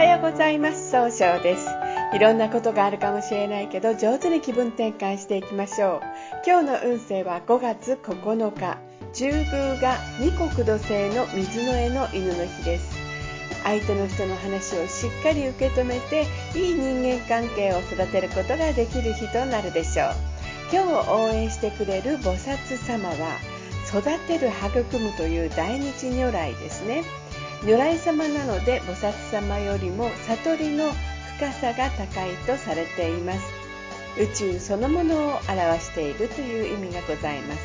はようございます。総称です。いろんなことがあるかもしれないけど上手に気分転換していきましょう。今日の運勢は5月9日。中宮が二国土星の水の絵の犬の日です。相手の人の話をしっかり受け止めていい人間関係を育てることができる日となるでしょう。今日応援してくれる菩薩様は育てる育むという大日如来ですね。如来様なので菩薩様よりも悟りの深さが高いとされています。宇宙そのものを表しているという意味がございます。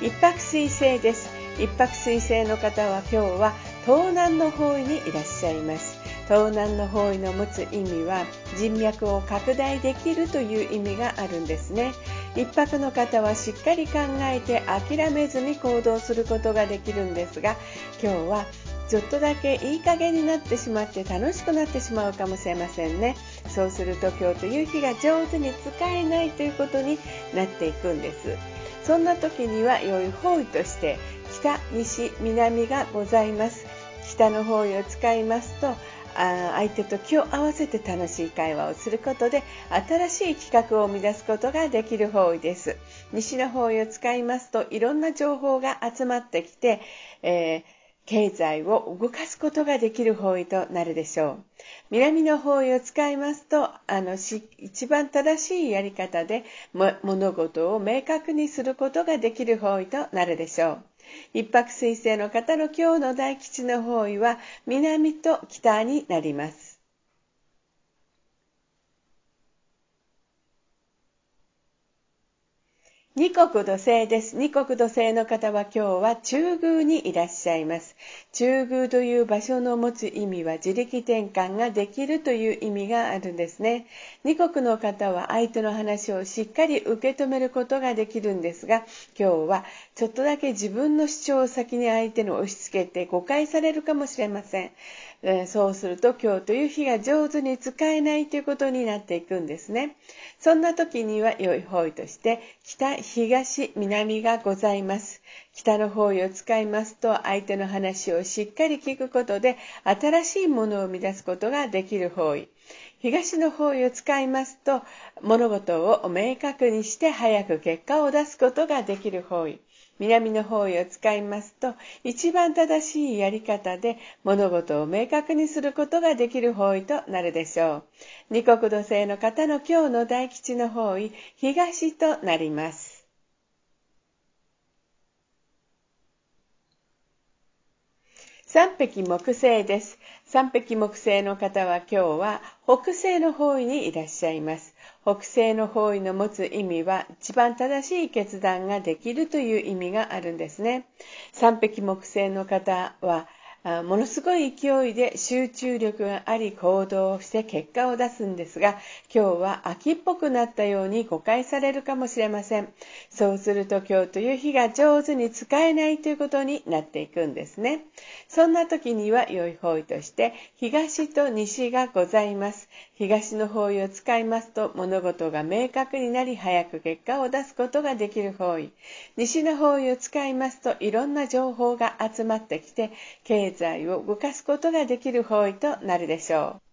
一泊水星です。一泊水星の方は今日は東南の方位にいらっしゃいます。東南の方位の持つ意味は人脈を拡大できるという意味があるんですね。一泊の方はしっかり考えて諦めずに行動することができるんですが今日はちょっとだけいい加減になってしまって楽しくなってしまうかもしれませんね。そうすると今日という日が上手に使えないということになっていくんです。そんな時には良い方位として北西南がございます。北の方位を使いますとあ相手と気を合わせて楽しい会話をすることで新しい企画を生み出すことができる方位です西の方位を使いますといろんな情報が集まってきて、えー経済を動かすことができる方位となるでしょう。南の方位を使いますと、あの、一番正しいやり方で物事を明確にすることができる方位となるでしょう。一泊水星の方の今日の大吉の方位は南と北になります。二国土星です。二国土星の方は今日は中宮にいらっしゃいます。中宮という場所の持つ意味は自力転換ができるという意味があるんですね。二国の方は相手の話をしっかり受け止めることができるんですが、今日はちょっとだけ自分の主張を先に相手に押し付けて誤解されるかもしれません。えそうすると今日という日が上手に使えないということになっていくんですね。そんな時には良い方位として北、東、南がございます。北の方位を使いますと相手の話をしっかり聞くことで新しいものを生み出すことができる方位。東の方位を使いますと物事を明確にして早く結果を出すことができる方位。南の方位を使いますと一番正しいやり方で物事を明確にすることができる方位となるでしょう。二国土星の方の今日の大吉の方位、東となります。三匹木星です。三匹木星の方は今日は北西の方位にいらっしゃいます。北西の方位の持つ意味は一番正しい決断ができるという意味があるんですね。三匹木星の方はものすごい勢いで集中力があり行動をして結果を出すんですが今日は秋っぽくなったように誤解されるかもしれません。そうすると今日という日が上手に使えないということになっていくんですね。そんな時には良い方位として東と西がございます。東の方位を使いますと物事が明確になり早く結果を出すことができる方位。西の方位を使いますといろんな情報が集まってきて経済を動かすことができる方位となるでしょう。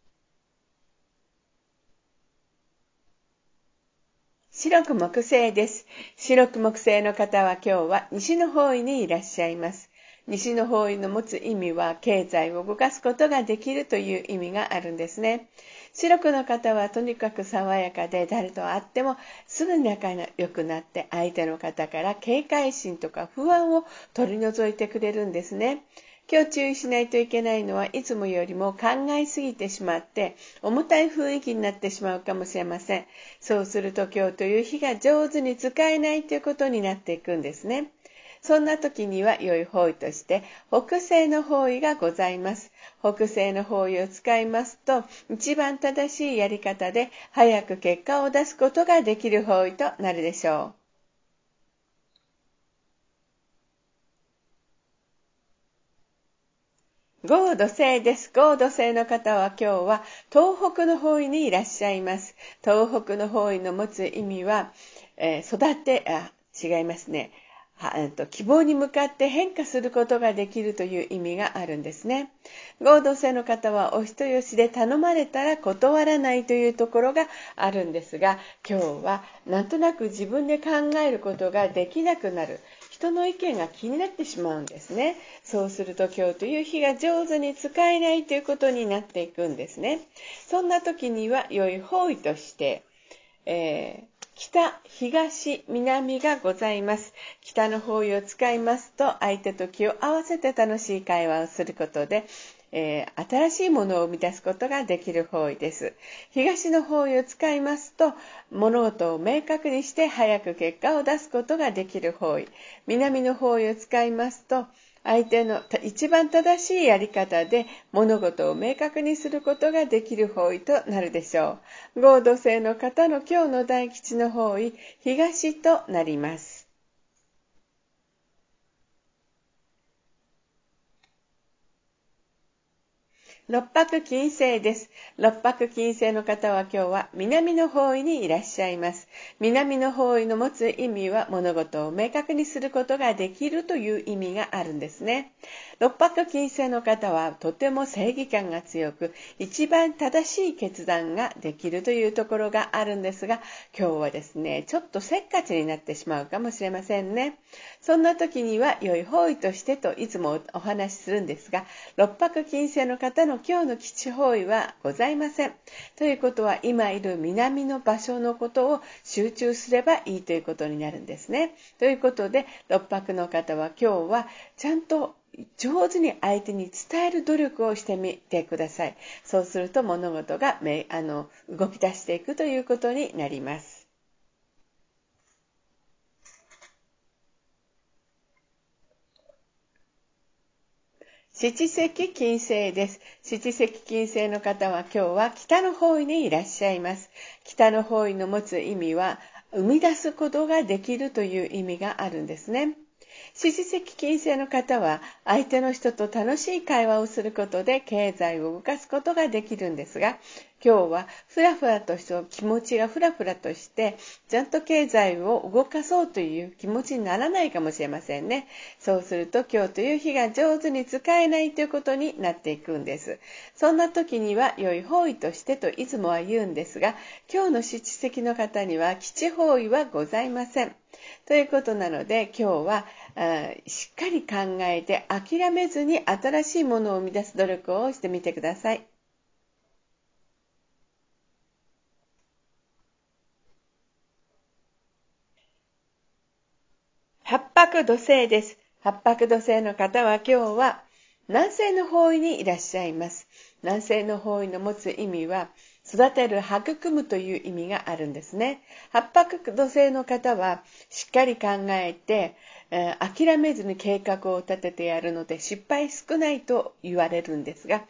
白く木星です。白く木星の方は今日は西の方位にいらっしゃいます。西の方位の持つ意味は経済を動かすことができるという意味があるんですね。白くの方はとにかく爽やかで誰と会ってもすぐ仲が良くなって相手の方から警戒心とか不安を取り除いてくれるんですね。今日注意しないといけないのはいつもよりも考えすぎてしまって重たい雰囲気になってしまうかもしれません。そうすると今日という日が上手に使えないということになっていくんですね。そんな時には良い方位として北西の方位がございます。北西の方位を使いますと一番正しいやり方で早く結果を出すことができる方位となるでしょう。ゴード星です。ゴード星の方は今日は東北の方位にいらっしゃいます。東北の方位の持つ意味は、えー、育て、あ、違いますね。希望に向かって変化することができるという意味があるんですね。合同性の方はお人よしで頼まれたら断らないというところがあるんですが、今日はなんとなく自分で考えることができなくなる。人の意見が気になってしまうんですね。そうすると今日という日が上手に使えないということになっていくんですね。そんな時には良い方位として、えー北、東、南がございます。北の方位を使いますと、相手と気を合わせて楽しい会話をすることで、えー、新しいものを生み出すことができる方位です。東の方位を使いますと、物事を明確にして早く結果を出すことができる方位。南の方位を使いますと、相手の一番正しいやり方で物事を明確にすることができる方位となるでしょう。合同性の方の今日の大吉の方位、東となります。六白金星です。六白金星の方は今日は南の方位にいらっしゃいます。南の方位の持つ意味は物事を明確にすることができるという意味があるんですね。六白金星の方はとても正義感が強く、一番正しい決断ができるというところがあるんですが、今日はですね、ちょっとせっかちになってしまうかもしれませんね。そんな時には良い方位としてといつもお話しするんですが、六白金星の方の今日の基地方位はございません。ということは今いる南の場所のことを集中すればいいということになるんですね。ということで六白の方は今日はちゃんと上手に相手に伝える努力をしてみてください。そうすると物事があの動き出していくということになります。七石金星です。七石金星の方は今日は北の方位にいらっしゃいます。北の方位の持つ意味は、生み出すことができるという意味があるんですね。七石金星の方は相手の人と楽しい会話をすることで経済を動かすことができるんですが今日はふらふらとして気持ちがふらふらとしてちゃんと経済を動かそうという気持ちにならないかもしれませんね。そうすると今日という日が上手に使えないということになっていくんです。そんな時には良い方位としてといつもは言うんですが今日の七石の方には基地方位はございません。ということなので今日はしっかり考えて諦めずに新しいものを生み出す努力をしてみてください。八白土星です。八白土星の方は今日は南西の方位にいらっしゃいます。南西の方位の持つ意味は育てる、育むという意味があるんですね。八白土星の方はしっかり考えて、諦めずに計画を立ててやるので失敗少ないと言われるんですが、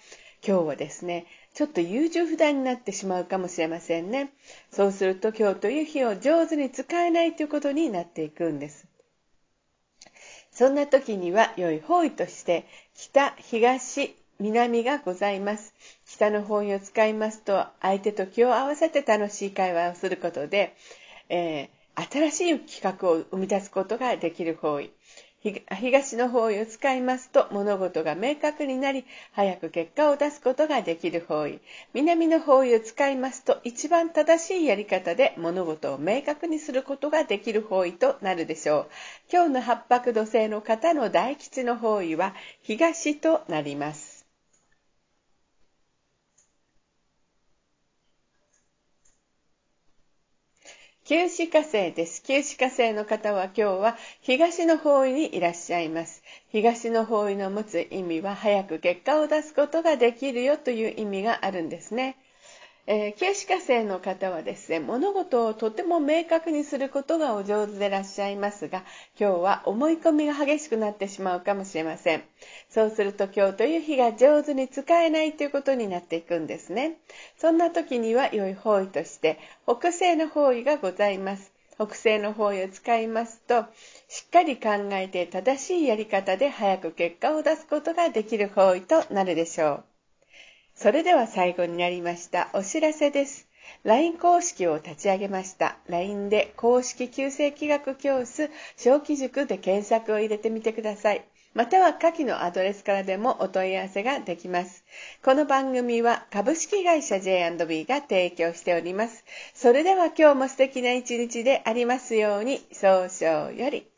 今日はですね、ちょっと優柔不断になってしまうかもしれませんね。そうすると今日という日を上手に使えないということになっていくんです。そんな時には良い方位として北、東、南がございます。北の方位を使いますと、相手と気を合わせて楽しい会話をすることで、えー、新しい企画を生み出すことができる方位。東の方位を使いますと物事が明確になり早く結果を出すことができる方位。南の方位を使いますと一番正しいやり方で物事を明確にすることができる方位となるでしょう。今日の八白土星の方の大吉の方位は東となります。旧歯科生です。旧歯科生の方は今日は東の方位にいらっしゃいます。東の方位の持つ意味は早く結果を出すことができるよという意味があるんですね。えー、形歯科生の方はですね、物事をとても明確にすることがお上手でいらっしゃいますが、今日は思い込みが激しくなってしまうかもしれません。そうすると今日という日が上手に使えないということになっていくんですね。そんな時には良い方位として、北西の方位がございます。北西の方位を使いますと、しっかり考えて正しいやり方で早く結果を出すことができる方位となるでしょう。それでは最後になりましたお知らせです。LINE 公式を立ち上げました。LINE で公式旧世気学教室小規塾で検索を入れてみてください。または下記のアドレスからでもお問い合わせができます。この番組は株式会社 J&B が提供しております。それでは今日も素敵な一日でありますように、早々より。